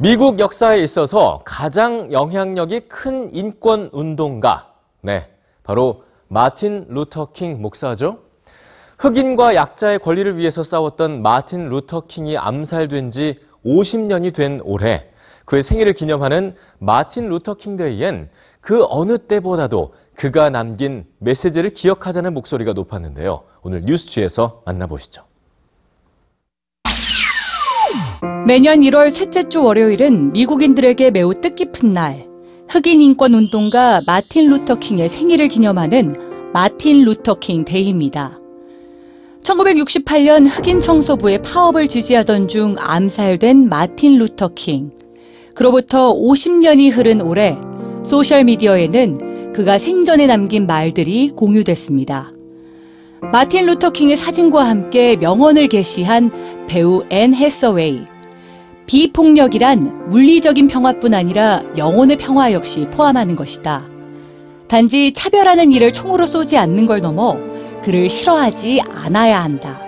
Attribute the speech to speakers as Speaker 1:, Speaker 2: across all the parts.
Speaker 1: 미국 역사에 있어서 가장 영향력이 큰 인권 운동가. 네, 바로 마틴 루터 킹 목사죠. 흑인과 약자의 권리를 위해서 싸웠던 마틴 루터 킹이 암살된 지 50년이 된 올해 그의 생일을 기념하는 마틴 루터 킹 데이엔 그 어느 때보다도 그가 남긴 메시지를 기억하자는 목소리가 높았는데요. 오늘 뉴스G에서 만나보시죠.
Speaker 2: 매년 1월 셋째 주 월요일은 미국인들에게 매우 뜻깊은 날. 흑인 인권 운동가 마틴 루터 킹의 생일을 기념하는 마틴 루터 킹 데이입니다. 1968년 흑인 청소부의 파업을 지지하던 중 암살된 마틴 루터 킹. 그로부터 50년이 흐른 올해 소셜미디어에는 그가 생전에 남긴 말들이 공유됐습니다. 마틴 루터 킹의 사진과 함께 명언을 게시한 배우 앤 해서웨이. 비폭력이란 물리적인 평화뿐 아니라 영혼의 평화 역시 포함하는 것이다. 단지 차별하는 이를 총으로 쏘지 않는 걸 넘어 그를 싫어하지 않아야 한다.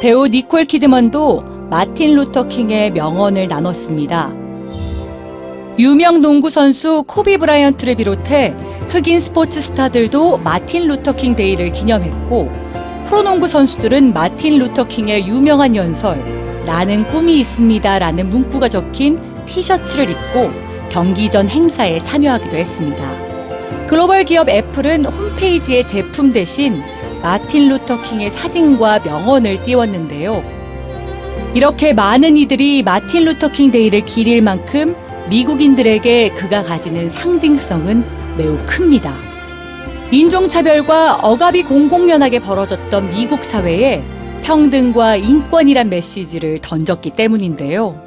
Speaker 2: 배우 니콜 키드먼도 마틴 루터 킹의 명언을 나눴습니다. 유명 농구 선수 코비 브라이언트를 비롯해 흑인 스포츠 스타들도 마틴 루터 킹 데이를 기념했고 프로농구 선수들은 마틴 루터 킹의 유명한 연설 나는 꿈이 있습니다 라는 문구가 적힌 티셔츠를 입고 경기 전 행사에 참여하기도 했습니다. 글로벌 기업 애플은 홈페이지에 제품 대신 마틴 루터 킹의 사진과 명언을 띄웠는데요. 이렇게 많은 이들이 마틴 루터 킹 데이를 기릴 만큼 미국인들에게 그가 가지는 상징성은 매우 큽니다. 인종차별과 억압이 공공연하게 벌어졌던 미국 사회에 평등과 인권이란 메시지를 던졌기 때문인데요.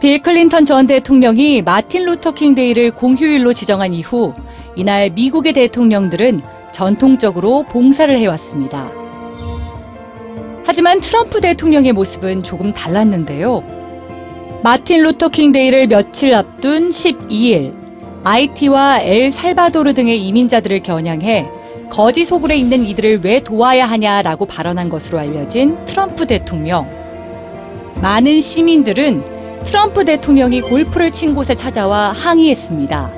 Speaker 2: 빌 클린턴 전 대통령이 마틴 루터 킹 데이를 공휴일로 지정한 이후 이날 미국의 대통령들은 전통적으로 봉사를 해왔습니다. 하지만 트럼프 대통령의 모습은 조금 달랐는데요. 마틴 루터 킹 데이를 며칠 앞둔 12일, 아이티와 엘 살바도르 등의 이민자들을 겨냥해 거지 소굴에 있는 이들을 왜 도와야 하냐라고 발언한 것으로 알려진 트럼프 대통령. 많은 시민들은 트럼프 대통령이 골프를 친 곳에 찾아와 항의했습니다.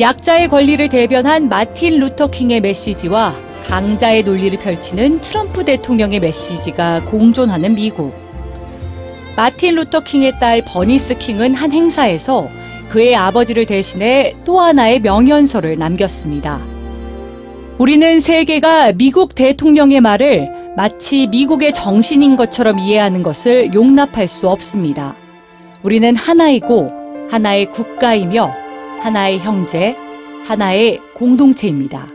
Speaker 2: 약자의 권리를 대변한 마틴 루터 킹의 메시지와 강자의 논리를 펼치는 트럼프 대통령의 메시지가 공존하는 미국. 마틴 루터 킹의 딸 버니스 킹은 한 행사에서 그의 아버지를 대신해 또 하나의 명연설을 남겼습니다. 우리는 세계가 미국 대통령의 말을 마치 미국의 정신인 것처럼 이해하는 것을 용납할 수 없습니다. 우리는 하나이고 하나의 국가이며 하나의 형제, 하나의 공동체입니다.